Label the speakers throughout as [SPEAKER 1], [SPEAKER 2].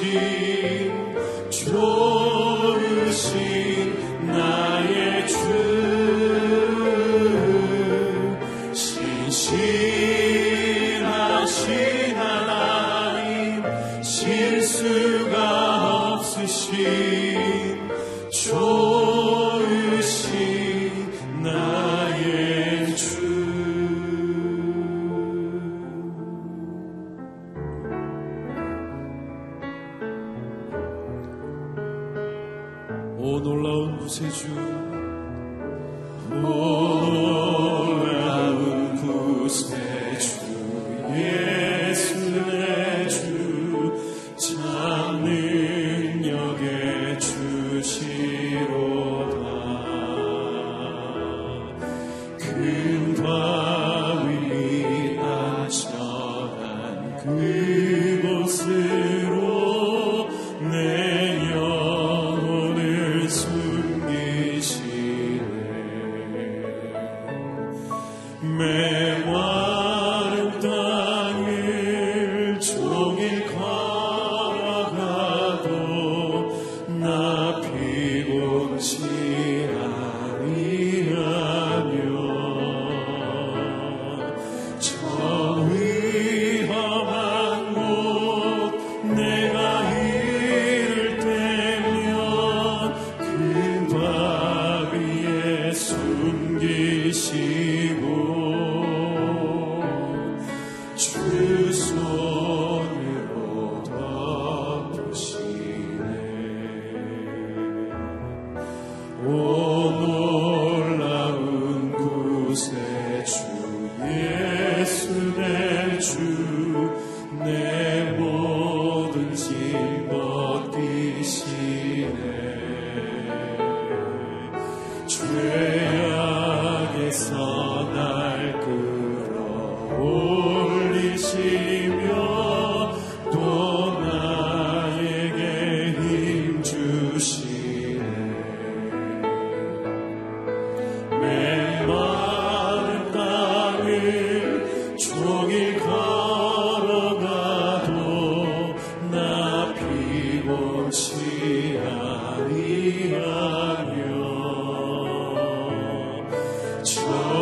[SPEAKER 1] 없 피 아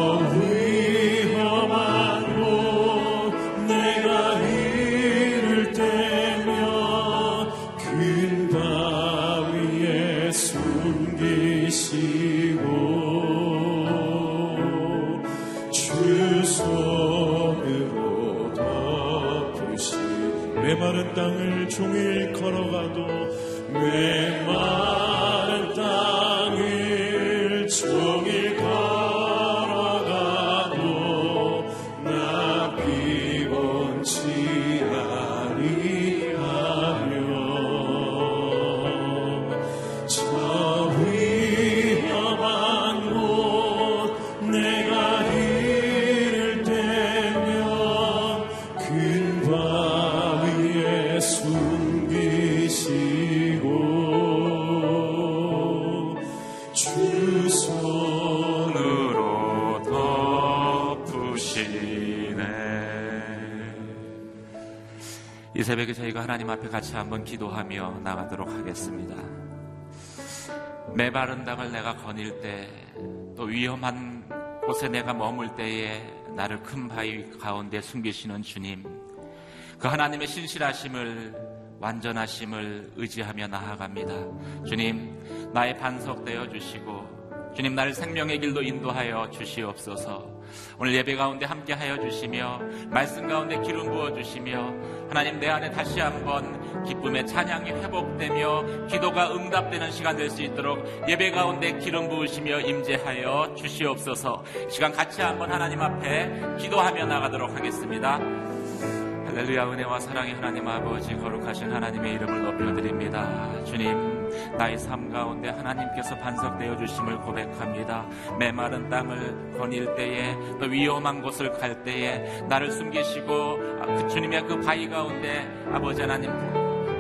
[SPEAKER 2] 하나님 앞에 같이 한번 기도하며 나가도록 하겠습니다. 메바른 땅을 내가 거닐 때, 또 위험한 곳에 내가 머물 때에 나를 큰 바위 가운데 숨기시는 주님, 그 하나님의 신실하심을 완전하심을 의지하며 나아갑니다. 주님, 나의 반석 되어 주시고 주님 나를 생명의 길로 인도하여 주시옵소서. 오늘 예배 가운데 함께 하여 주시며 말씀 가운데 기름 부어 주시며 하나님 내 안에 다시 한번 기쁨의 찬양이 회복되며 기도가 응답되는 시간 될 수 있도록 예배 가운데 기름 부으시며 임재하여 주시옵소서. 시간 같이 한번 하나님 앞에 기도하며 나가도록 하겠습니다. 할렐루야 은혜와 사랑의 하나님 아버지 거룩하신 하나님의 이름을 높여드립니다. 주님 나의 삶 가운데 하나님께서 반석되어 주심을 고백합니다. 메마른 땅을 거닐 때에 또 위험한 곳을 갈 때에 나를 숨기시고 아, 그 주님의 그 바위 가운데 아버지 하나님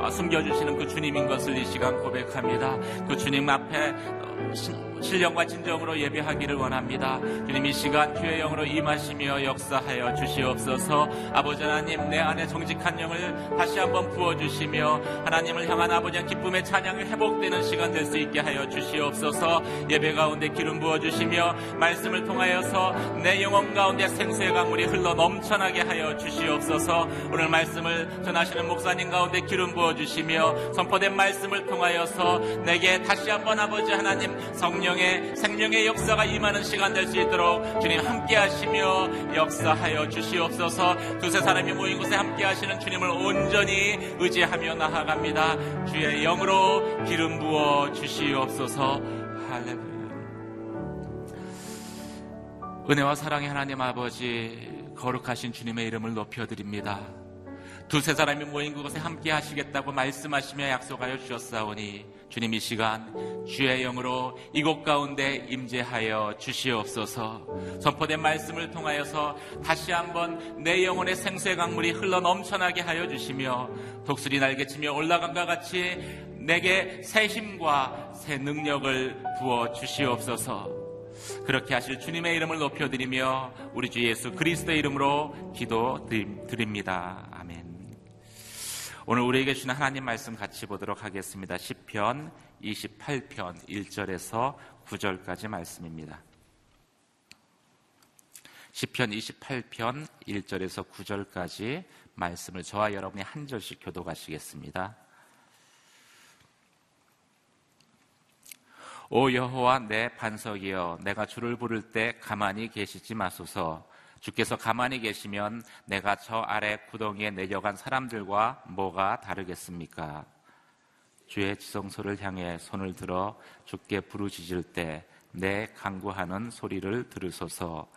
[SPEAKER 2] 아, 숨겨주시는 그 주님인 것을 이 시간 고백합니다. 그 주님 앞에 어, 신- 신령과 진정으로 예배하기를 원합니다. 주님 이 시간 주의 영으로 임하시며 역사하여 주시옵소서. 아버지 하나님 내 안에 정직한 영을 다시 한번 부어주시며 하나님을 향한 아버지 기쁨의 찬양이 회복되는 시간 될 수 있게 하여 주시옵소서. 예배 가운데 기름 부어주시며 말씀을 통하여서 내 영혼 가운데 생수의 강물이 흘러 넘쳐나게 하여 주시옵소서. 오늘 말씀을 전하시는 목사님 가운데 기름 부어주시며 선포된 말씀을 통하여서 내게 다시 한번 아버지 하나님 성령 의 생명의 역사가 임하는 시간 될 수 있도록 주님 함께 하시며 역사하여 주시옵소서 두세 사람이 모인 곳에 함께 하시는 주님을 온전히 의지하며 나아갑니다. 주의 영으로 기름 부어 주시옵소서 할렐루야. 은혜와 사랑의 하나님 아버지 거룩하신 주님의 이름을 높여드립니다. 두세 사람이 모인 그곳에 함께 하시겠다고 말씀하시며 약속하여 주셨사오니 주님 이 시간 주의 영으로 이곳 가운데 임재하여 주시옵소서 선포된 말씀을 통하여서 다시 한번 내 영혼의 생수의 강물이 흘러 넘쳐나게 하여 주시며 독수리 날개치며 올라간과 같이 내게 새 힘과 새 능력을 부어 주시옵소서 그렇게 하실 주님의 이름을 높여드리며 우리 주 예수 그리스도의 이름으로 기도 드립니다. 오늘 우리에게 주는 하나님 말씀 같이 보도록 하겠습니다. 10편 28편 1절에서 9절까지 말씀입니다. 10편 28편 1절에서 9절까지 말씀을 저와 여러분이 한 절씩 교도가시겠습니다. 오 여호와 내 반석이여 내가 주를 부를 때 가만히 계시지 마소서 주께서 가만히 계시면 내가 저 아래 구덩이에 내려간 사람들과 뭐가 다르겠습니까? 주의 지성소를 향해 손을 들어 주께 부르짖을 때 내 강구하는 소리를 들으소서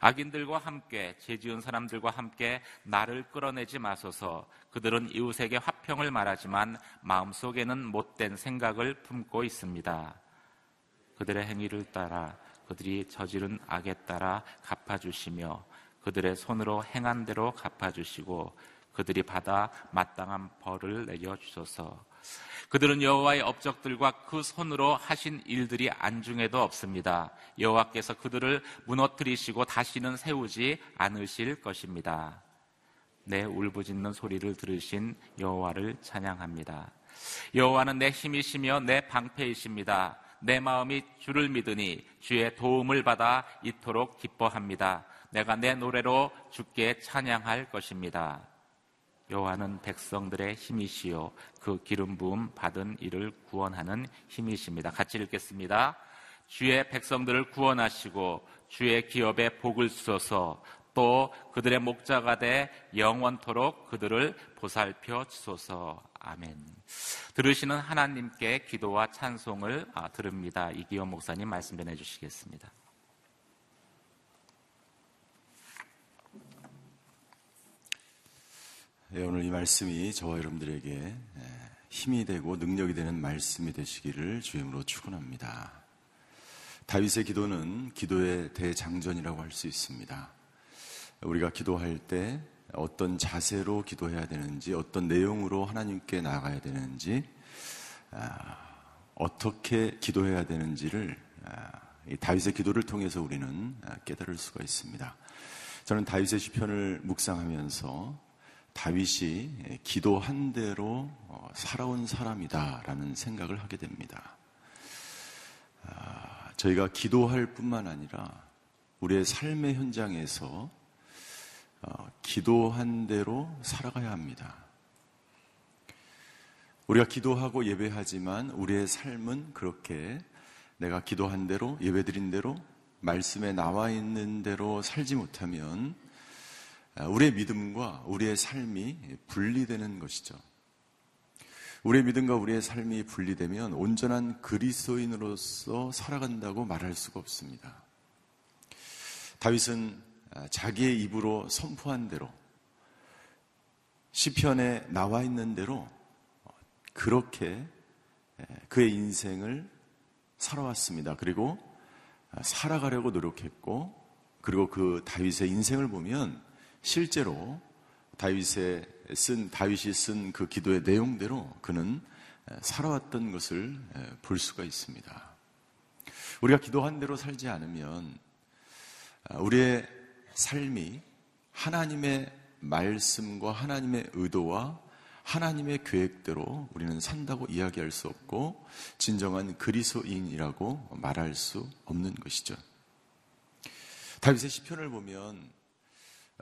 [SPEAKER 2] 악인들과 함께 죄지은 사람들과 함께 나를 끌어내지 마소서 그들은 이웃에게 화평을 말하지만 마음속에는 못된 생각을 품고 있습니다. 그들의 행위를 따라 그들이 저지른 악에 따라 갚아주시며 그들의 손으로 행한 대로 갚아주시고 그들이 받아 마땅한 벌을 내려주소서. 그들은 여호와의 업적들과 그 손으로 하신 일들이 안중에도 없습니다. 여호와께서 그들을 무너뜨리시고 다시는 세우지 않으실 것입니다. 내 울부짖는 소리를 들으신 여호와를 찬양합니다. 여호와는 내 힘이시며 내 방패이십니다. 내 마음이 주를 믿으니 주의 도움을 받아 이토록 기뻐합니다. 내가 내 노래로 주께 찬양할 것입니다. 여호와는 백성들의 힘이시요 그 기름 부음 받은 이를 구원하는 힘이십니다. 같이 읽겠습니다. 주의 백성들을 구원하시고 주의 기업에 복을 주소서 또 그들의 목자가 돼 영원토록 그들을 보살펴 주소서. 아멘. 들으시는 하나님께 기도와 찬송을 아, 들읍니다. 이기원 목사님 말씀 전해 주시겠습니다.
[SPEAKER 3] 예, 오늘 이 말씀이 저와 여러분들에게 예, 힘이 되고 능력이 되는 말씀이 되시기를 주임으로 축원합니다. 다윗의 기도는 기도의 대장전이라고 할 수 있습니다. 우리가 기도할 때 어떤 자세로 기도해야 되는지, 어떤 내용으로 하나님께 나가야 되는지, 아, 어떻게 기도해야 되는지를 아, 다윗의 기도를 통해서 우리는 아, 깨달을 수가 있습니다. 저는 다윗의 시편을 묵상하면서 다윗이 기도한 대로 어, 살아온 사람이다라는 생각을 하게 됩니다. 저희가 기도할 뿐만 아니라 우리의 삶의 현장에서 어, 기도한 대로 살아가야 합니다. 우리가 기도하고 예배하지만 우리의 삶은 그렇게 내가 기도한 대로 예배드린 대로 말씀에 나와 있는 대로 살지 못하면 아, 우리의 믿음과 우리의 삶이 분리되는 것이죠. 우리의 믿음과 우리의 삶이 분리되면 온전한 그리스도인으로서 살아간다고 말할 수가 없습니다. 다윗은 아, 자기의 입으로 선포한 대로 시편에 나와 있는 대로 그렇게 그의 인생을 살아왔습니다. 그리고 아, 살아가려고 노력했고 그리고 그 다윗의 인생을 보면 실제로 다윗의 쓴 다윗이 쓴 그 기도의 내용대로 그는 살아왔던 것을 볼 수가 있습니다. 우리가 기도한 대로 살지 않으면 아, 우리의 삶이 하나님의 말씀과 하나님의 의도와 하나님의 계획대로 우리는 산다고 이야기할 수 없고 진정한 그리스도인이라고 말할 수 없는 것이죠. 다윗의 시편을 보면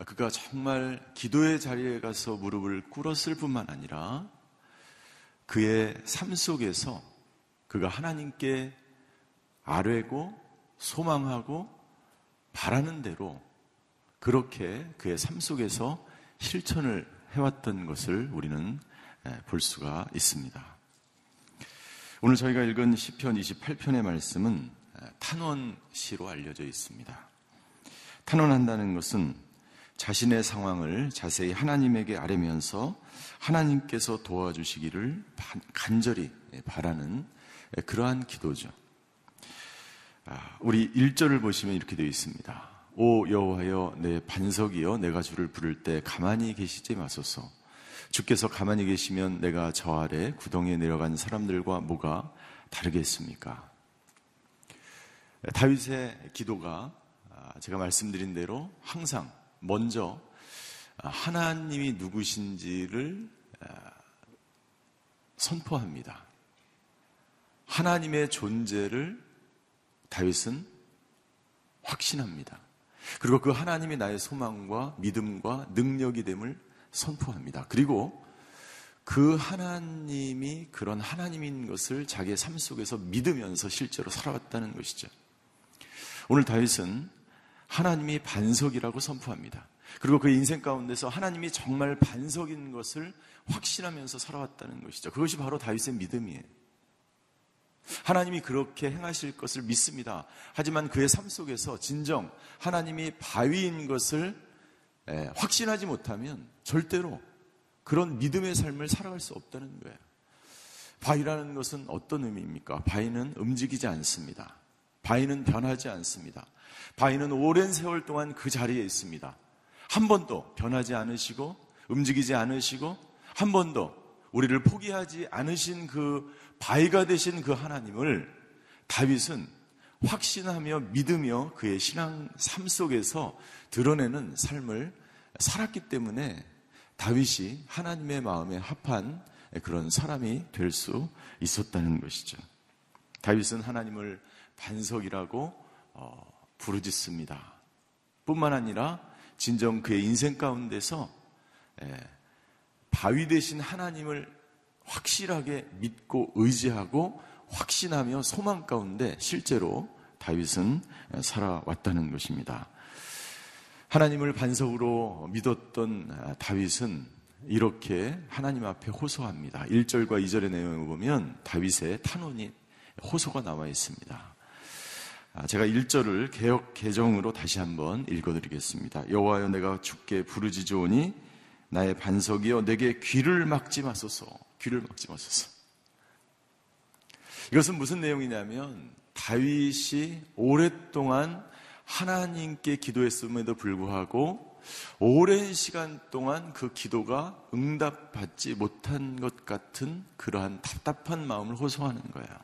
[SPEAKER 3] 그가 정말 기도의 자리에 가서 무릎을 꿇었을 뿐만 아니라 그의 삶 속에서 그가 하나님께 아뢰고 소망하고 바라는 대로 그렇게 그의 삶 속에서 실천을 해왔던 것을 우리는 볼 수가 있습니다. 오늘 저희가 읽은 시편 28편의 말씀은 탄원시로 알려져 있습니다. 탄원한다는 것은 자신의 상황을 자세히 하나님에게 아뢰면서 하나님께서 도와주시기를 간절히 바라는 그러한 기도죠. 아, 우리 1절을 보시면 이렇게 되어 있습니다. 오 여호와여 내 반석이여 내가 주를 부를 때 가만히 계시지 마소서. 주께서 가만히 계시면 내가 저 아래 구덩이에 내려간 사람들과 뭐가 다르겠습니까? 다윗의 기도가 아, 제가 말씀드린 대로 항상 먼저 하나님이 누구신지를 선포합니다. 하나님의 존재를 다윗은 확신합니다. 그리고 그 하나님이 나의 소망과 믿음과 능력이 됨을 선포합니다. 그리고 그 하나님이 그런 하나님인 것을 자기의 삶 속에서 믿으면서 실제로 살아왔다는 것이죠. 오늘 다윗은 하나님이 반석이라고 선포합니다. 그리고 그 인생 가운데서 하나님이 정말 반석인 것을 확신하면서 살아왔다는 것이죠. 그것이 바로 다윗의 믿음이에요. 하나님이 그렇게 행하실 것을 믿습니다. 하지만 그의 삶 속에서 진정 하나님이 바위인 것을 확신하지 못하면 절대로 그런 믿음의 삶을 살아갈 수 없다는 거예요. 바위라는 것은 어떤 의미입니까? 바위는 움직이지 않습니다. 바위는 변하지 않습니다. 바위는 오랜 세월 동안 그 자리에 있습니다. 한 번도 변하지 않으시고 움직이지 않으시고 한 번도 우리를 포기하지 않으신 그 바위가 되신 그 하나님을 다윗은 확신하며 믿으며 그의 신앙 삶 속에서 드러내는 삶을 살았기 때문에 다윗이 하나님의 마음에 합한 그런 사람이 될 수 있었다는 것이죠. 다윗은 하나님을 반석이라고 어, 부르짖습니다. 뿐만 아니라 진정 그의 인생 가운데서 예, 바위 되신 하나님을 확실하게 믿고 의지하고 확신하며 소망 가운데 실제로 다윗은 살아왔다는 것입니다. 하나님을 반석으로 믿었던 다윗은 이렇게 하나님 앞에 호소합니다. 1절과 2절의 내용을 보면 다윗의 탄원이 호소가 나와 있습니다. 아, 제가 1절을 개혁 개정으로 다시 한번 읽어드리겠습니다. 여호와여 내가 죽게 부르짖으오니 나의 반석이여 내게 귀를 막지 마소서. 귀를 막지 마소서. 이것은 무슨 내용이냐면 다윗이 오랫동안 하나님께 기도했음에도 불구하고 오랜 시간 동안 그 기도가 응답받지 못한 것 같은 그러한 답답한 마음을 호소하는 거야.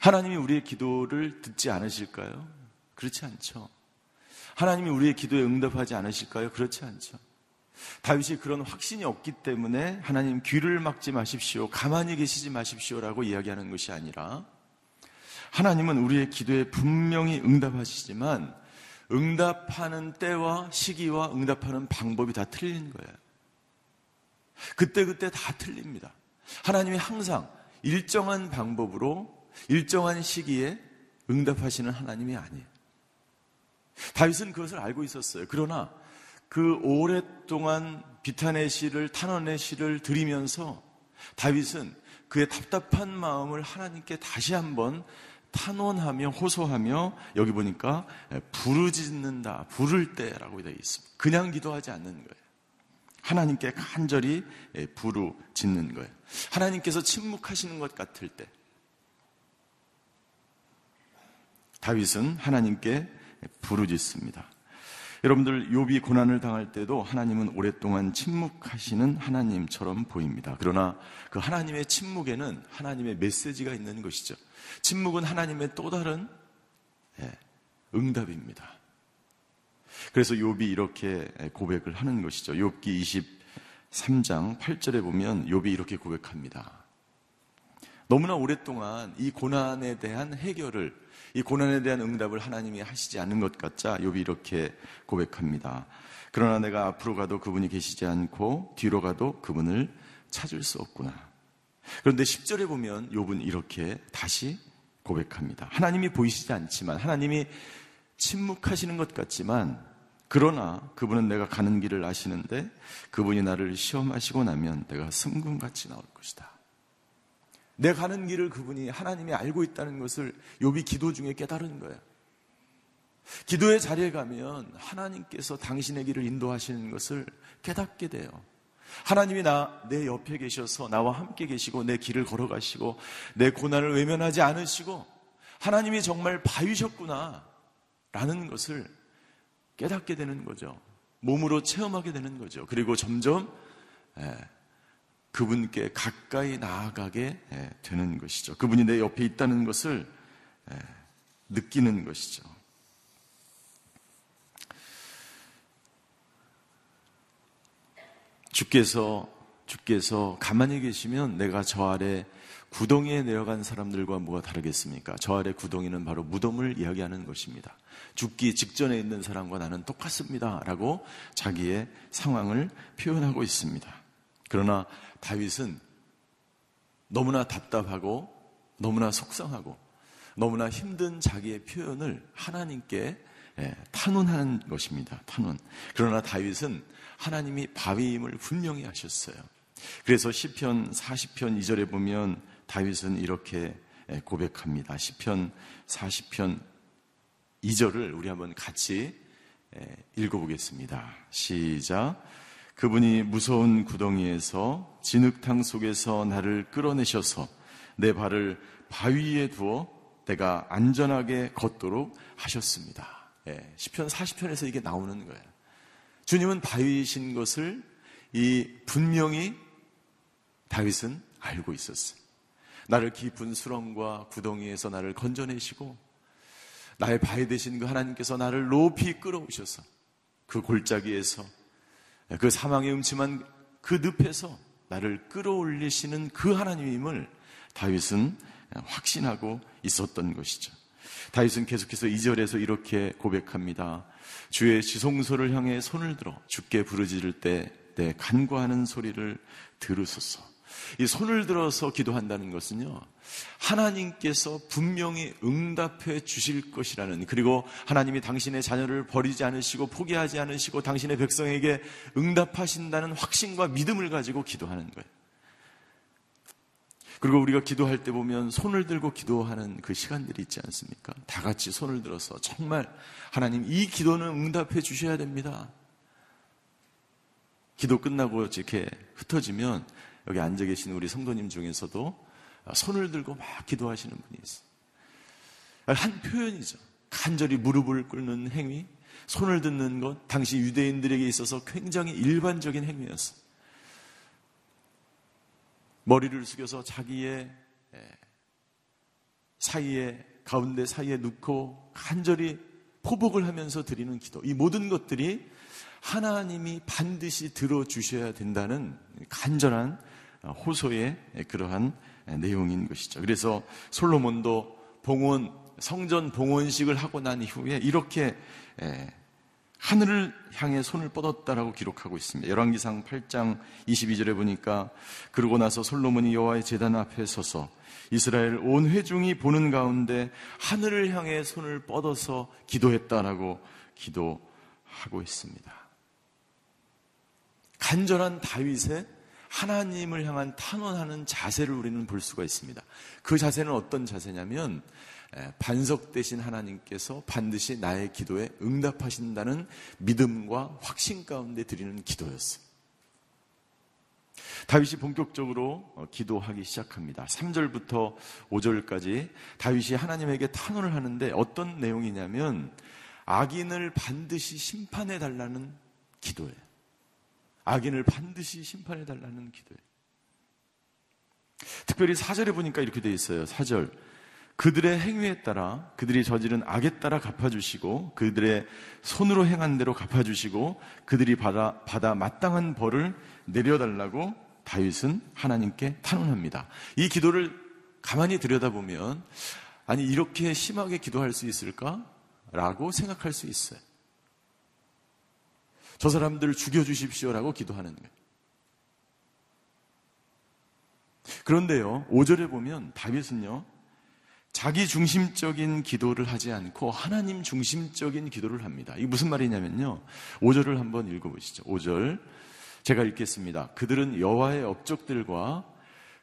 [SPEAKER 3] 하나님이 우리의 기도를 듣지 않으실까요? 그렇지 않죠. 하나님이 우리의 기도에 응답하지 않으실까요? 그렇지 않죠. 다윗이 그런 확신이 없기 때문에 하나님 귀를 막지 마십시오. 가만히 계시지 마십시오라고 이야기하는 것이 아니라 하나님은 우리의 기도에 분명히 응답하시지만 응답하는 때와 시기와 응답하는 방법이 다 틀린 거예요. 그때그때 다 틀립니다. 하나님이 항상 일정한 방법으로 일정한 시기에 응답하시는 하나님이 아니에요. 다윗은 그것을 알고 있었어요. 그러나 그 오랫동안 비탄의 시를 탄원의 시를 드리면서 다윗은 그의 답답한 마음을 하나님께 다시 한번 탄원하며 호소하며 여기 보니까 부르짖는다 부를 때라고 되어 있습니다. 그냥 기도하지 않는 거예요. 하나님께 간절히 부르짖는 거예요. 하나님께서 침묵하시는 것 같을 때 다윗은 하나님께 부르짖습니다. 여러분들 욥이 고난을 당할 때도 하나님은 오랫동안 침묵하시는 하나님처럼 보입니다. 그러나 그 하나님의 침묵에는 하나님의 메시지가 있는 것이죠. 침묵은 하나님의 또 다른 예, 응답입니다. 그래서 욥이 이렇게 고백을 하는 것이죠. 욥기 23장 8절에 보면 욥이 이렇게 고백합니다. 너무나 오랫동안 이 고난에 대한 해결을 이 고난에 대한 응답을 하나님이 하시지 않는 것 같자 욥이 이렇게 고백합니다. 그러나 내가 앞으로 가도 그분이 계시지 않고 뒤로 가도 그분을 찾을 수 없구나. 그런데 10절에 보면 욥은 이렇게 다시 고백합니다. 하나님이 보이시지 않지만 하나님이 침묵하시는 것 같지만 그러나 그분은 내가 가는 길을 아시는데 그분이 나를 시험하시고 나면 내가 승군같이 나올 것이다. 내 가는 길을 그분이 하나님이 알고 있다는 것을 욥이 기도 중에 깨달은 거예요. 기도의 자리에 가면 하나님께서 당신의 길을 인도하시는 것을 깨닫게 돼요. 하나님이 나, 내 옆에 계셔서 나와 함께 계시고 내 길을 걸어가시고 내 고난을 외면하지 않으시고 하나님이 정말 바위셨구나 라는 것을 깨닫게 되는 거죠. 몸으로 체험하게 되는 거죠. 그리고 점점 예, 그분께 가까이 나아가게 예, 되는 것이죠. 그분이 내 옆에 있다는 것을 예, 느끼는 것이죠. 주께서 주께서 가만히 계시면 내가 저 아래 구덩이에 내려간 사람들과 뭐가 다르겠습니까? 저 아래 구덩이는 바로 무덤을 이야기하는 것입니다. 죽기 직전에 있는 사람과 나는 똑같습니다. 라고 자기의 상황을 표현하고 있습니다. 그러나 다윗은 너무나 답답하고 너무나 속상하고 너무나 힘든 자기의 표현을 하나님께 예, 탄원하는 것입니다. 탄원. 그러나 다윗은 하나님이 바위임을 분명히 하셨어요. 그래서 시편 40편 2절에 보면 다윗은 이렇게 예, 고백합니다. 시편 40편 2절을 우리 한번 같이 예, 읽어보겠습니다. 시작. 그분이 무서운 구덩이에서 진흙탕 속에서 나를 끌어내셔서 내 발을 바위에 두어 내가 안전하게 걷도록 하셨습니다. 예, 10편 40편에서 이게 나오는 거예요. 주님은 바위이신 것을 이 분명히 다윗은 알고 있었어요. 나를 깊은 수렁과 구덩이에서 나를 건져내시고 나의 바위 되신 그 하나님께서 나를 높이 끌어오셔서 그 골짜기에서 그 사망의 음침한 그 늪에서 나를 끌어올리시는 그 하나님임을 다윗은 확신하고 있었던 것이죠. 다윗은 계속해서 2절에서 이렇게 고백합니다. 주의 지성소를 향해 손을 들어 죽게 부르짖을 때 내 간과하는 소리를 들으소서. 이 손을 들어서 기도한다는 것은요, 하나님께서 분명히 응답해 주실 것이라는, 그리고 하나님이 당신의 자녀를 버리지 않으시고 포기하지 않으시고 당신의 백성에게 응답하신다는 확신과 믿음을 가지고 기도하는 거예요. 그리고 우리가 기도할 때 보면 손을 들고 기도하는 그 시간들이 있지 않습니까? 다 같이 손을 들어서 정말 하나님 이 기도는 응답해 주셔야 됩니다. 기도 끝나고 이렇게 흩어지면 여기 앉아 계신 우리 성도님 중에서도 손을 들고 막 기도하시는 분이 있어요. 한 표현이죠. 간절히 무릎을 꿇는 행위, 손을 듣는 것, 당시 유대인들에게 있어서 굉장히 일반적인 행위였어요. 머리를 숙여서 자기의 사이에 가운데 사이에 넣고 간절히 포복을 하면서 드리는 기도. 이 모든 것들이 하나님이 반드시 들어주셔야 된다는 간절한 호소의 그러한 내용인 것이죠. 그래서 솔로몬도 봉헌, 성전 봉헌식을 하고 난 이후에 이렇게 하늘을 향해 손을 뻗었다라고 기록하고 있습니다. 열왕기상 8장 22절에 보니까 그러고 나서 솔로몬이 여호와의 제단 앞에 서서 이스라엘 온 회중이 보는 가운데 하늘을 향해 손을 뻗어서 기도했다라고 기도하고 있습니다. 간절한 다윗의 하나님을 향한 탄원하는 자세를 우리는 볼 수가 있습니다. 그 자세는 어떤 자세냐면 반석 대신 하나님께서 반드시 나의 기도에 응답하신다는 믿음과 확신 가운데 드리는 기도였어요. 다윗이 본격적으로 어, 기도하기 시작합니다. 3절부터 5절까지 다윗이 하나님에게 탄원을 하는데 어떤 내용이냐면 악인을 반드시 심판해 달라는 기도예요. 악인을 반드시 심판해 달라는 기도예요. 특별히 4절에 보니까 이렇게 되어 있어요. 4절. 그들의 행위에 따라 그들이 저지른 악에 따라 갚아주시고 그들의 손으로 행한 대로 갚아주시고 그들이 받아 받아 마땅한 벌을 내려달라고 다윗은 하나님께 탄원합니다. 이 기도를 가만히 들여다보면 아니 이렇게 심하게 기도할 수 있을까라고 생각할 수 있어요. 저 사람들 죽여주십시오라고 기도하는 거예요. 그런데요, 5절에 보면 다윗은요, 자기 중심적인 기도를 하지 않고 하나님 중심적인 기도를 합니다. 이게 무슨 말이냐면요. 5절을 한번 읽어보시죠. 5절. 제가 읽겠습니다. 그들은 여호와의 업적들과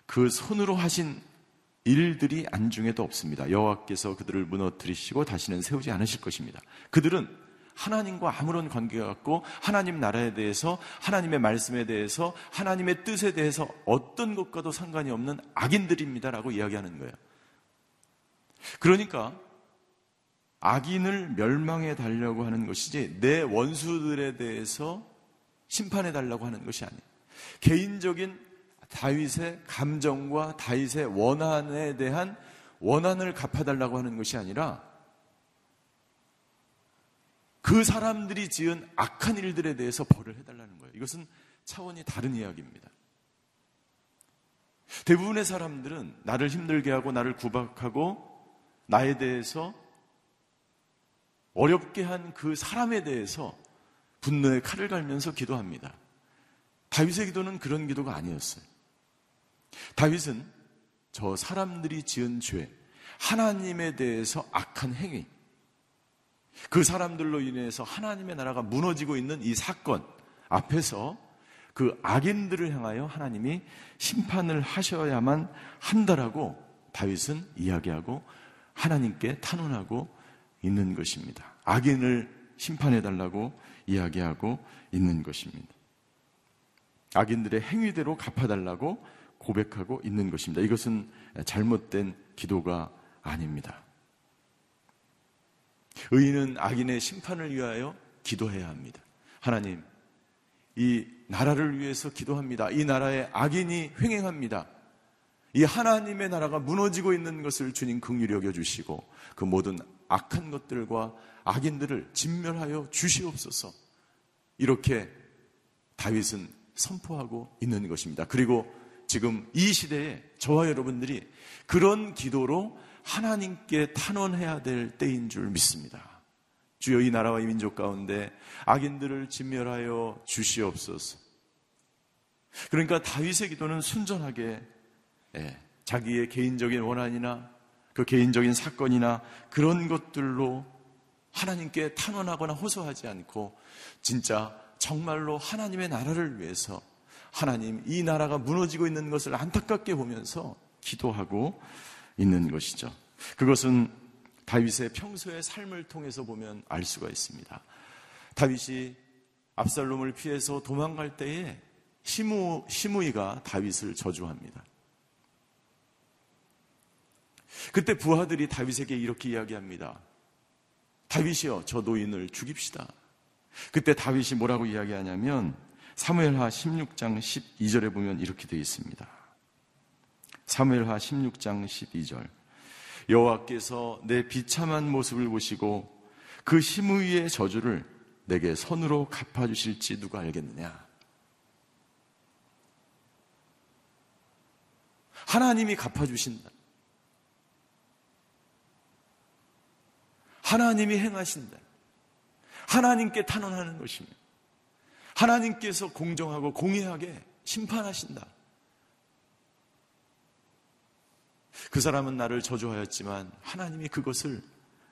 [SPEAKER 3] 그 손으로 하신 일들이 안중에도 없습니다. 여호와께서 그들을 무너뜨리시고 다시는 세우지 않으실 것입니다. 그들은 하나님과 아무런 관계가 없고 하나님 나라에 대해서 하나님의 말씀에 대해서 하나님의 뜻에 대해서 어떤 것과도 상관이 없는 악인들입니다라고 이야기하는 거예요. 그러니까 악인을 멸망해 달라고 하는 것이지 내 원수들에 대해서 심판해 달라고 하는 것이 아니에요. 개인적인 다윗의 감정과 다윗의 원한에 대한 원한을 갚아달라고 하는 것이 아니라 그 사람들이 지은 악한 일들에 대해서 벌을 해달라는 거예요. 이것은 차원이 다른 이야기입니다. 대부분의 사람들은 나를 힘들게 하고 나를 구박하고 나에 대해서 어렵게 한 그 사람에 대해서 분노의 칼을 갈면서 기도합니다. 다윗의 기도는 그런 기도가 아니었어요. 다윗은 저 사람들이 지은 죄, 하나님에 대해서 악한 행위, 그 사람들로 인해서 하나님의 나라가 무너지고 있는 이 사건 앞에서 그 악인들을 향하여 하나님이 심판을 하셔야만 한다라고 다윗은 이야기하고 하나님께 탄원하고 있는 것입니다. 악인을 심판해 달라고 이야기하고 있는 것입니다. 악인들의 행위대로 갚아달라고 고백하고 있는 것입니다. 이것은 잘못된 기도가 아닙니다. 의인은 악인의 심판을 위하여 기도해야 합니다. 하나님, 이 나라를 위해서 기도합니다. 이 나라에 악인이 횡행합니다. 이 하나님의 나라가 무너지고 있는 것을 주님 긍휼히 여겨 주시고 그 모든 악한 것들과 악인들을 진멸하여 주시옵소서. 이렇게 다윗은 선포하고 있는 것입니다. 그리고 지금 이 시대에 저와 여러분들이 그런 기도로 하나님께 탄원해야 될 때인 줄 믿습니다. 주여 이 나라와 이 민족 가운데 악인들을 진멸하여 주시옵소서. 그러니까 다윗의 기도는 순전하게 예, 자기의 개인적인 원한이나 그 개인적인 사건이나 그런 것들로 하나님께 탄원하거나 호소하지 않고 진짜 정말로 하나님의 나라를 위해서 하나님 이 나라가 무너지고 있는 것을 안타깝게 보면서 기도하고 있는 것이죠. 그것은 다윗의 평소의 삶을 통해서 보면 알 수가 있습니다. 다윗이 압살롬을 피해서 도망갈 때에 시무, 시무이가 다윗을 저주합니다. 그때 부하들이 다윗에게 이렇게 이야기합니다. 다윗이여, 저 노인을 죽입시다. 그때 다윗이 뭐라고 이야기하냐면 사무엘하 16장 12절에 보면 이렇게 되어 있습니다. 사무엘하 16장 12절. 여호와께서 내 비참한 모습을 보시고 그 시무이의 저주를 내게 선으로 갚아 주실지 누가 알겠느냐? 하나님이 갚아 주신다. 하나님이 행하신다. 하나님께 탄원하는 것입니다. 하나님께서 공정하고 공의하게 심판하신다. 그 사람은 나를 저주하였지만 하나님이 그것을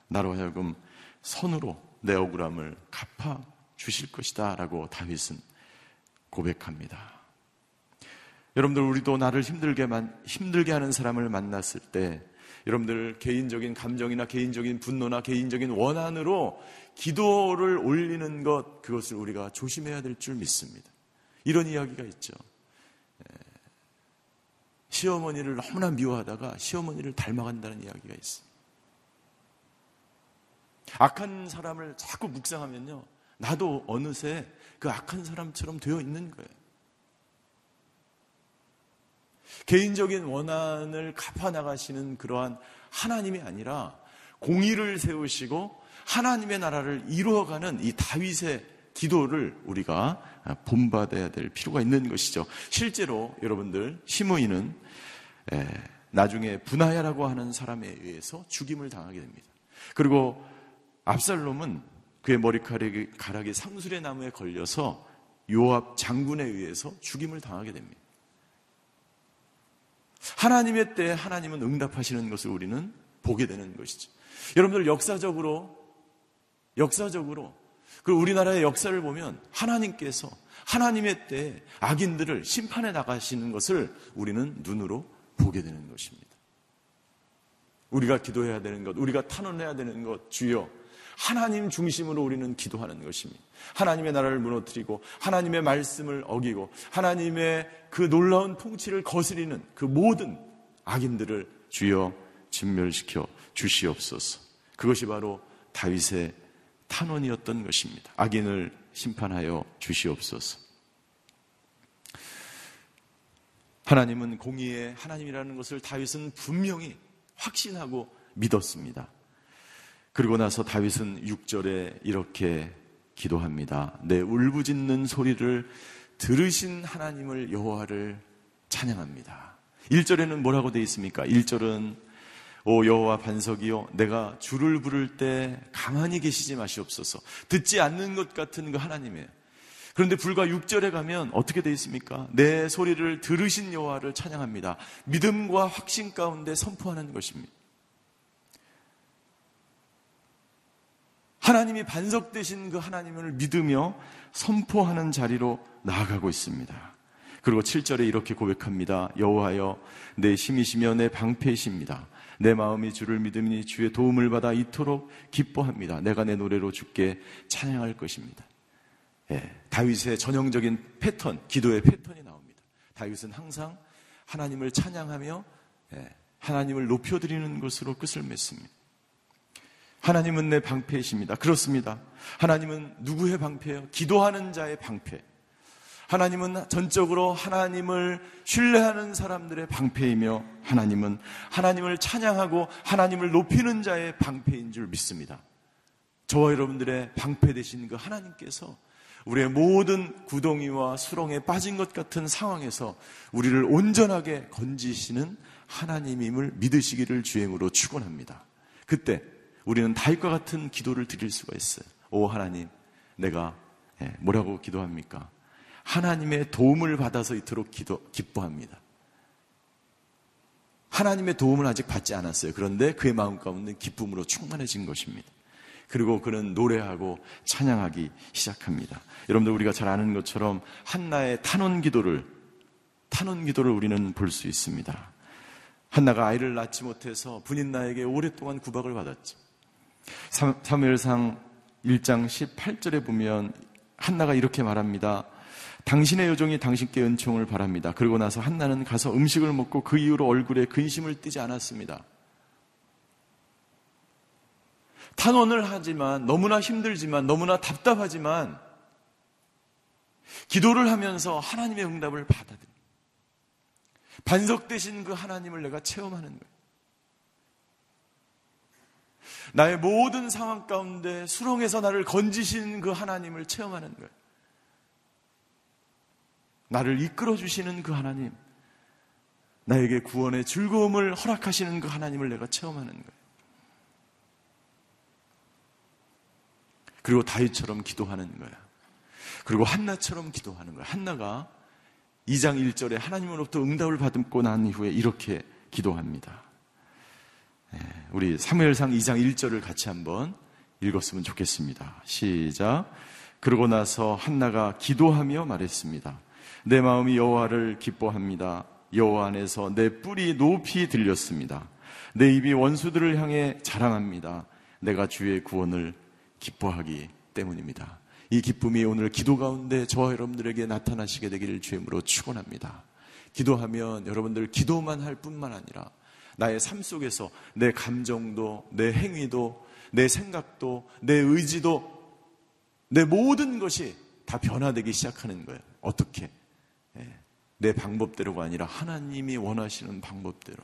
[SPEAKER 3] 나로 하여금 선으로 내 억울함을 갚아 주실 것이다 라고 다윗은 고백합니다. 여러분들 우리도 나를 힘들게 힘들게 하는 사람을 만났을 때 여러분들 개인적인 감정이나 개인적인 분노나 개인적인 원한으로 기도를 올리는 것, 그것을 우리가 조심해야 될 줄 믿습니다. 이런 이야기가 있죠. 예. 시어머니를 너무나 미워하다가 시어머니를 닮아간다는 이야기가 있어요. 악한 사람을 자꾸 묵상하면요. 나도 어느새 그 악한 사람처럼 되어 있는 거예요. 개인적인 원한을 갚아나가시는 그러한 하나님이 아니라 공의를 세우시고 하나님의 나라를 이루어가는 이 다윗의 기도를 우리가 본받아야 될 필요가 있는 것이죠. 실제로 여러분들 시므이는 나중에 분하야라고 하는 사람에 의해서 죽임을 당하게 됩니다. 그리고 압살롬은 그의 머리카락이 가락이 상술의 나무에 걸려서 요압 장군에 의해서 죽임을 당하게 됩니다. 하나님의 때에 하나님은 응답하시는 것을 우리는 보게 되는 것이죠. 여러분들 역사적으로 역사적으로 그 우리나라의 역사를 보면 하나님께서 하나님의 때에 악인들을 심판해 나가시는 것을 우리는 눈으로 보게 되는 것입니다. 우리가 기도해야 되는 것, 우리가 탄원해야 되는 것, 주여 하나님 중심으로 우리는 기도하는 것입니다. 하나님의 나라를 무너뜨리고 하나님의 말씀을 어기고 하나님의 그 놀라운 통치를 거스리는 그 모든 악인들을 주여 진멸시켜 주시옵소서. 그것이 바로 다윗의 탄원이었던 것입니다. 악인을 심판하여 주시옵소서. 하나님은 공의의 하나님이라는 것을 다윗은 분명히 확신하고 믿었습니다. 그리고 나서 다윗은 6절에 이렇게 기도합니다. 내 울부짖는 소리를 들으신 하나님을 여호와를 찬양합니다. 1절에는 뭐라고 되어 있습니까? 1절은 오 여호와 반석이요 내가 주를 부를 때 가만히 계시지 마시옵소서. 듣지 않는 것 같은 그 하나님이에요. 그런데 불과 6절에 가면 어떻게 되어 있습니까? 내 소리를 들으신 여호와를 찬양합니다. 믿음과 확신 가운데 선포하는 것입니다. 하나님이 반석 되신 그 하나님을 믿으며 선포하는 자리로 나아가고 있습니다. 그리고 7절에 이렇게 고백합니다. 여호와여 내 힘이시며 내 방패이십니다. 내 마음이 주를 믿으니 주의 도움을 받아 이토록 기뻐합니다. 내가 내 노래로 주께 찬양할 것입니다. 예, 다윗의 전형적인 패턴, 기도의 패턴이 나옵니다. 다윗은 항상 하나님을 찬양하며 예, 하나님을 높여드리는 것으로 끝을 맺습니다. 하나님은 내 방패이십니다. 그렇습니다. 하나님은 누구의 방패예요? 기도하는 자의 방패. 하나님은 전적으로 하나님을 신뢰하는 사람들의 방패이며 하나님은 하나님을 찬양하고 하나님을 높이는 자의 방패인 줄 믿습니다. 저와 여러분들의 방패 되신 그 하나님께서 우리의 모든 구덩이와 수렁에 빠진 것 같은 상황에서 우리를 온전하게 건지시는 하나님임을 믿으시기를 주행으로 축원합니다. 그때 우리는 다윗과 같은 기도를 드릴 수가 있어요. 오 하나님, 내가 예, 뭐라고 기도합니까? 하나님의 도움을 받아서 이토록 기도, 기뻐합니다. 하나님의 도움을 아직 받지 않았어요. 그런데 그의 마음 가운데 기쁨으로 충만해진 것입니다. 그리고 그는 노래하고 찬양하기 시작합니다. 여러분들 우리가 잘 아는 것처럼 한나의 탄원 기도를 탄원 기도를 우리는 볼 수 있습니다. 한나가 아이를 낳지 못해서 분인 나에게 오랫동안 구박을 받았죠. 사무엘상 1장 18절에 보면 한나가 이렇게 말합니다. 당신의 여종이 당신께 은총을 바랍니다. 그러고 나서 한나는 가서 음식을 먹고 그 이후로 얼굴에 근심을 띠지 않았습니다. 탄원을 하지만 너무나 힘들지만 너무나 답답하지만 기도를 하면서 하나님의 응답을 받아들입니다. 반석되신 그 하나님을 내가 체험하는 거예요. 나의 모든 상황 가운데 수렁에서 나를 건지신 그 하나님을 체험하는 거예요. 나를 이끌어 주시는 그 하나님, 나에게 구원의 즐거움을 허락하시는 그 하나님을 내가 체험하는 거예요. 그리고 다윗처럼 기도하는 거야. 그리고 한나처럼 기도하는 거야. 한나가 2장 1절에 하나님으로부터 응답을 받고 난 이후에 이렇게 기도합니다. 예, 우리 사무엘상 2장 1절을 같이 한번 읽었으면 좋겠습니다. 시작. 그러고 나서 한나가 기도하며 말했습니다. 내 마음이 여호와를 기뻐합니다. 여호와 안에서 내 뿔이 높이 들렸습니다. 내 입이 원수들을 향해 자랑합니다. 내가 주의 구원을 기뻐하기 때문입니다. 이 기쁨이 오늘 기도 가운데 저와 여러분들에게 나타나시게 되기를 주임으로 축원합니다. 기도하면 여러분들 기도만 할 뿐만 아니라 나의 삶 속에서 내 감정도 내 행위도 내 생각도 내 의지도 내 모든 것이 다 변화되기 시작하는 거예요. 어떻게? 예. 내 방법대로가 아니라 하나님이 원하시는 방법대로.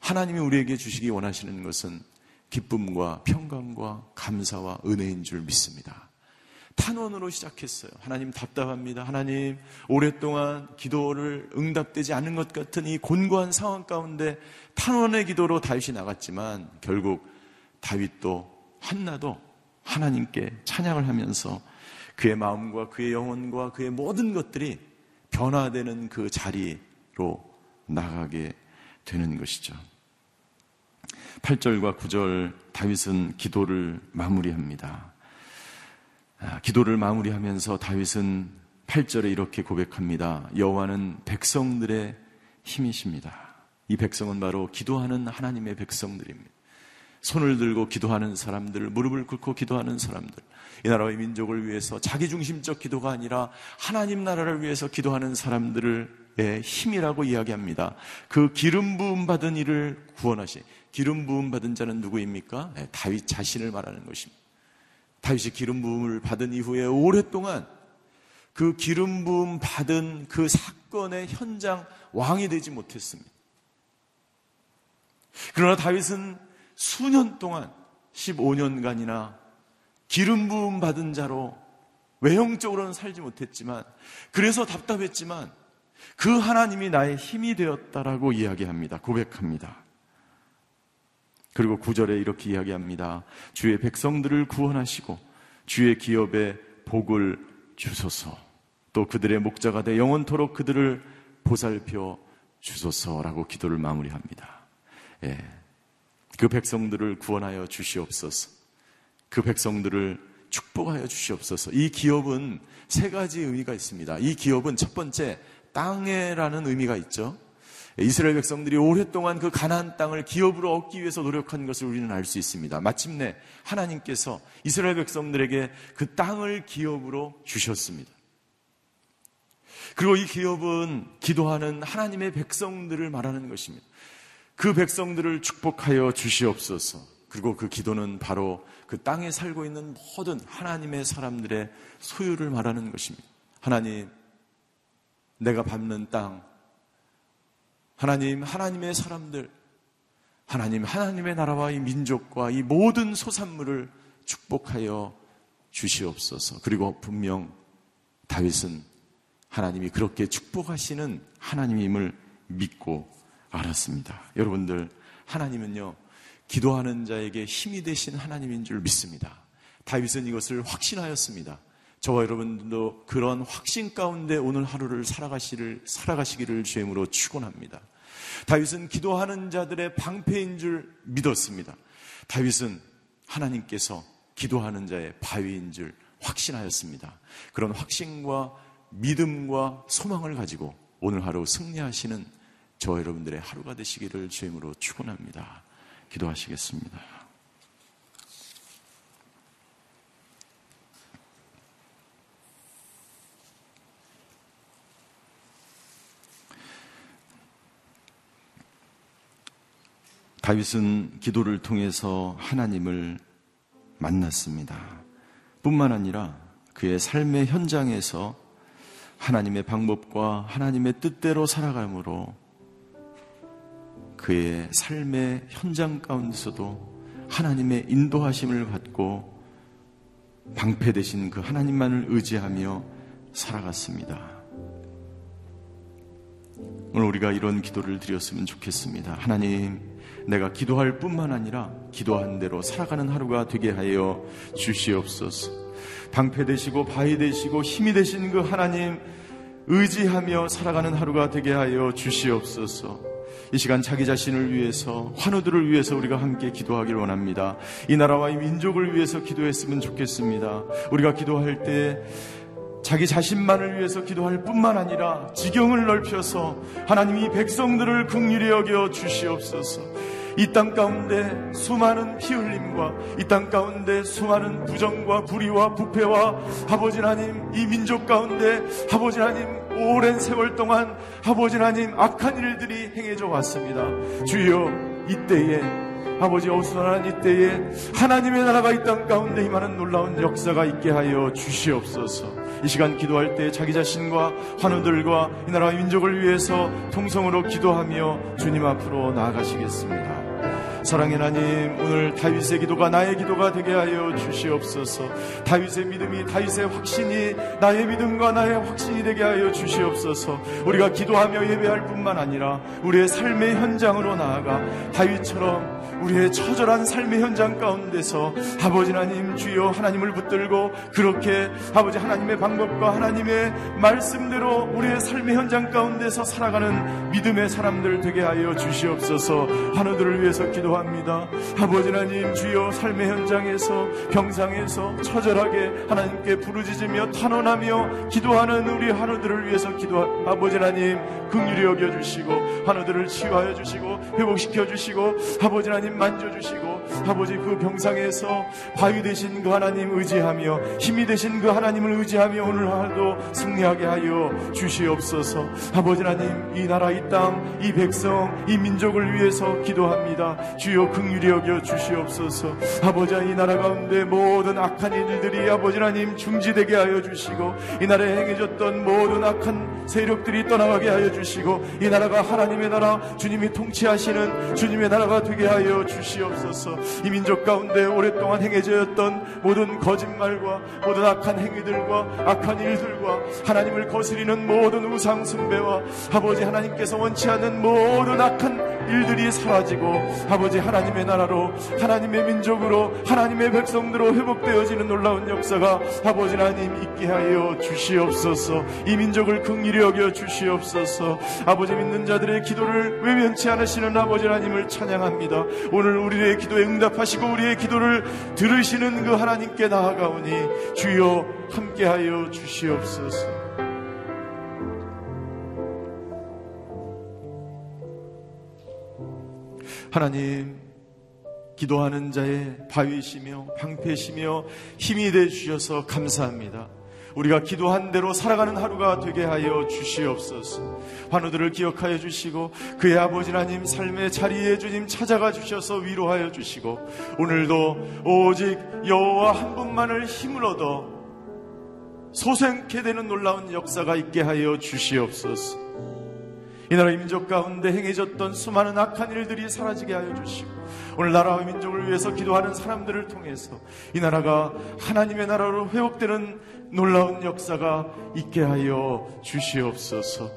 [SPEAKER 3] 하나님이 우리에게 주시기 원하시는 것은 기쁨과 평강과 감사와 은혜인 줄 믿습니다. 탄원으로 시작했어요. 하나님 답답합니다. 하나님 오랫동안 기도를 응답되지 않은 것 같은 이 곤고한 상황 가운데 탄원의 기도로 다윗이 나갔지만 결국 다윗도 한나도 하나님께 찬양을 하면서 그의 마음과 그의 영혼과 그의 모든 것들이 변화되는 그 자리로 나가게 되는 것이죠. 8절과 9절 다윗은 기도를 마무리합니다. 아, 기도를 마무리하면서 다윗은 8절에 이렇게 고백합니다. 여호와는 백성들의 힘이십니다. 이 백성은 바로 기도하는 하나님의 백성들입니다. 손을 들고 기도하는 사람들, 무릎을 꿇고 기도하는 사람들, 이 나라의 민족을 위해서 자기중심적 기도가 아니라 하나님 나라를 위해서 기도하는 사람들의 힘이라고 이야기합니다. 그 기름 부음 받은 이를 구원하시. 기름 부음 받은 자는 누구입니까? 네, 다윗 자신을 말하는 것입니다. 다윗이 기름 부음을 받은 이후에 오랫동안 그 기름 부음 받은 그 사건의 현장 왕이 되지 못했습니다. 그러나 다윗은 수년 동안 15년간이나 기름 부음 받은 자로 외형적으로는 살지 못했지만 그래서 답답했지만 그 하나님이 나의 힘이 되었다라고 이야기합니다. 고백합니다. 그리고 구절에 이렇게 이야기합니다. 주의 백성들을 구원하시고 주의 기업에 복을 주소서. 또 그들의 목자가 돼 영원토록 그들을 보살펴 주소서라고 기도를 마무리합니다. 예. 그 백성들을 구원하여 주시옵소서. 그 백성들을 축복하여 주시옵소서. 이 기업은 세 가지 의미가 있습니다. 이 기업은 첫 번째 땅에라는 의미가 있죠. 이스라엘 백성들이 오랫동안 그 가나안 땅을 기업으로 얻기 위해서 노력한 것을 우리는 알 수 있습니다. 마침내 하나님께서 이스라엘 백성들에게 그 땅을 기업으로 주셨습니다. 그리고 이 기업은 기도하는 하나님의 백성들을 말하는 것입니다. 그 백성들을 축복하여 주시옵소서. 그리고 그 기도는 바로 그 땅에 살고 있는 모든 하나님의 사람들의 소유를 말하는 것입니다. 하나님, 내가 밟는 땅, 하나님, 하나님의 사람들, 하나님, 하나님의 나라와 이 민족과 이 모든 소산물을 축복하여 주시옵소서. 그리고 분명 다윗은 하나님이 그렇게 축복하시는 하나님임을 믿고 알았습니다. 여러분들, 하나님은요, 기도하는 자에게 힘이 되신 하나님인 줄 믿습니다. 다윗은 이것을 확신하였습니다. 저와 여러분들도 그런 확신 가운데 오늘 하루를 살아가시를, 살아가시기를 주임으로 축원합니다. 다윗은 기도하는 자들의 방패인 줄 믿었습니다. 다윗은 하나님께서 기도하는 자의 바위인 줄 확신하였습니다. 그런 확신과 믿음과 소망을 가지고 오늘 하루 승리하시는 저와 여러분들의 하루가 되시기를 주임으로 축원합니다. 기도하시겠습니다. 다윗은 기도를 통해서 하나님을 만났습니다. 뿐만 아니라 그의 삶의 현장에서 하나님의 방법과 하나님의 뜻대로 살아감으로 그의 삶의 현장 가운데서도 하나님의 인도하심을 받고 방패 되신 그 하나님만을 의지하며 살아갔습니다. 오늘 우리가 이런 기도를 드렸으면 좋겠습니다. 하나님, 내가 기도할 뿐만 아니라 기도한 대로 살아가는 하루가 되게 하여 주시옵소서. 방패 되시고 바위 되시고 힘이 되신 그 하나님 의지하며 살아가는 하루가 되게 하여 주시옵소서. 이 시간 자기 자신을 위해서 환우들을 위해서 우리가 함께 기도하길 원합니다. 이 나라와 이 민족을 위해서 기도했으면 좋겠습니다. 우리가 기도할 때 자기 자신만을 위해서 기도할 뿐만 아니라 지경을 넓혀서 하나님이 백성들을 극률히 여겨 주시옵소서. 이 땅 가운데 수많은 피 흘림과 이 땅 가운데 수많은 부정과 불의와 부패와 아버지 하나님 이 민족 가운데 아버지 하나님 오랜 세월 동안 아버지 하나님 악한 일들이 행해져 왔습니다. 주여 이때에 아버지 어수선한 이때에 하나님의 나라가 이 땅 가운데 임하는 놀라운 역사가 있게 하여 주시옵소서. 이 시간 기도할 때 자기 자신과 환우들과 이 나라 민족을 위해서 통성으로 기도하며 주님 앞으로 나아가시겠습니다. 사랑의 하나님, 오늘 다윗의 기도가 나의 기도가 되게 하여 주시옵소서. 다윗의 믿음이 다윗의 확신이 나의 믿음과 나의 확신이 되게 하여 주시옵소서. 우리가 기도하며 예배할 뿐만 아니라 우리의 삶의 현장으로 나아가 다윗처럼 우리의 처절한 삶의 현장 가운데서 아버지 하나님 주여 하나님을 붙들고 그렇게 아버지 하나님의 방법과 하나님의 말씀대로 우리의 삶의 현장 가운데서 살아가는 믿음의 사람들 되게 하여 주시옵소서 하늘들을 위해서 기도 합니다. 아버지 하나님 주여 삶의 현장에서 병상에서 처절하게 하나님께 부르짖으며 탄원하며 기도하는 우리 하늘들을 위해서 기도 아버지 하나님 긍휼히 여겨 주시고 하늘들을 치유하여 주시고 회복시켜 주시고 아버지 하나님 하나님 만져 주시고 아버지 그 병상에서 바위 되신 그 하나님 의지하며 힘이 되신 그 하나님을 의지하며 오늘 하루도 승리하게 하여 주시옵소서 아버지 하나님 이 나라 이 땅 이 백성 이 민족을 위해서 기도합니다 주여 긍휼히 여겨 주시옵소서. 아버지 이 나라 가운데 모든 악한 일들이 아버지 하나님 중지되게 하여 주시고 이 나라에 행해졌던 모든 악한 세력들이 떠나가게 하여 주시고 이 나라가 하나님의 나라 주님이 통치하시는 주님의 나라가 되게 하여 주시옵소서. 이 민족 가운데 오랫동안 행해졌던 모든 거짓말과 모든 악한 행위들과 악한 일들과 하나님을 거스리는 모든 우상 숭배와 아버지 하나님께서 원치 않는 모든 악한 일들이 사라지고 아버지 하나님의 나라로 하나님의 민족으로 하나님의 백성들로 회복되어지는 놀라운 역사가 아버지 하나님 있게 하여 주시옵소서. 이 민족을 긍휼히 여겨 주시옵소서. 아버지 믿는 자들의 기도를 외면치 않으시는 아버지 하나님을 찬양합니다. 오늘 우리의 기도에 응답하시고 우리의 기도를 들으시는 그 하나님께 나아가오니 주여 함께하여 주시옵소서. 하나님, 기도하는 자의 바위시며 방패시며 힘이 되 주셔서 감사합니다. 우리가 기도한 대로 살아가는 하루가 되게 하여 주시옵소서. 환우들을 기억하여 주시고 그의 아버지 하나님 삶의 자리에 주님 찾아가 주셔서 위로하여 주시고 오늘도 오직 여호와 한 분만을 힘을 얻어 소생케 되는 놀라운 역사가 있게 하여 주시옵소서. 이 나라의 민족 가운데 행해졌던 수많은 악한 일들이 사라지게 하여 주시고 오늘 나라와 민족을 위해서 기도하는 사람들을 통해서 이 나라가 하나님의 나라로 회복되는 놀라운 역사가 있게 하여 주시옵소서.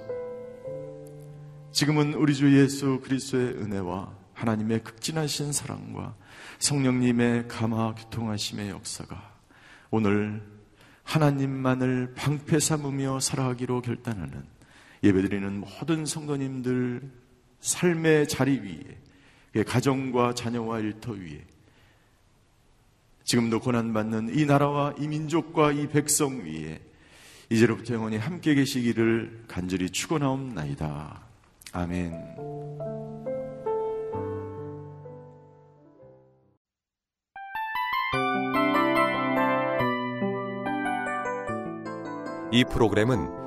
[SPEAKER 3] 지금은 우리 주 예수 그리스도의 은혜와 하나님의 극진하신 사랑과 성령님의 감화 교통하심의 역사가 오늘 하나님만을 방패 삼으며 살아가기로 결단하는 예배드리는 모든 성도님들 삶의 자리 위에 가정과 자녀와 일터 위에 지금도 고난받는 이 나라와 이 민족과 이 백성 위에 이제로부터 영원히 함께 계시기를 간절히 축원하옵나이다. 아멘.
[SPEAKER 4] 이 프로그램은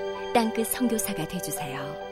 [SPEAKER 5] 땅끝 성교사가 되주세요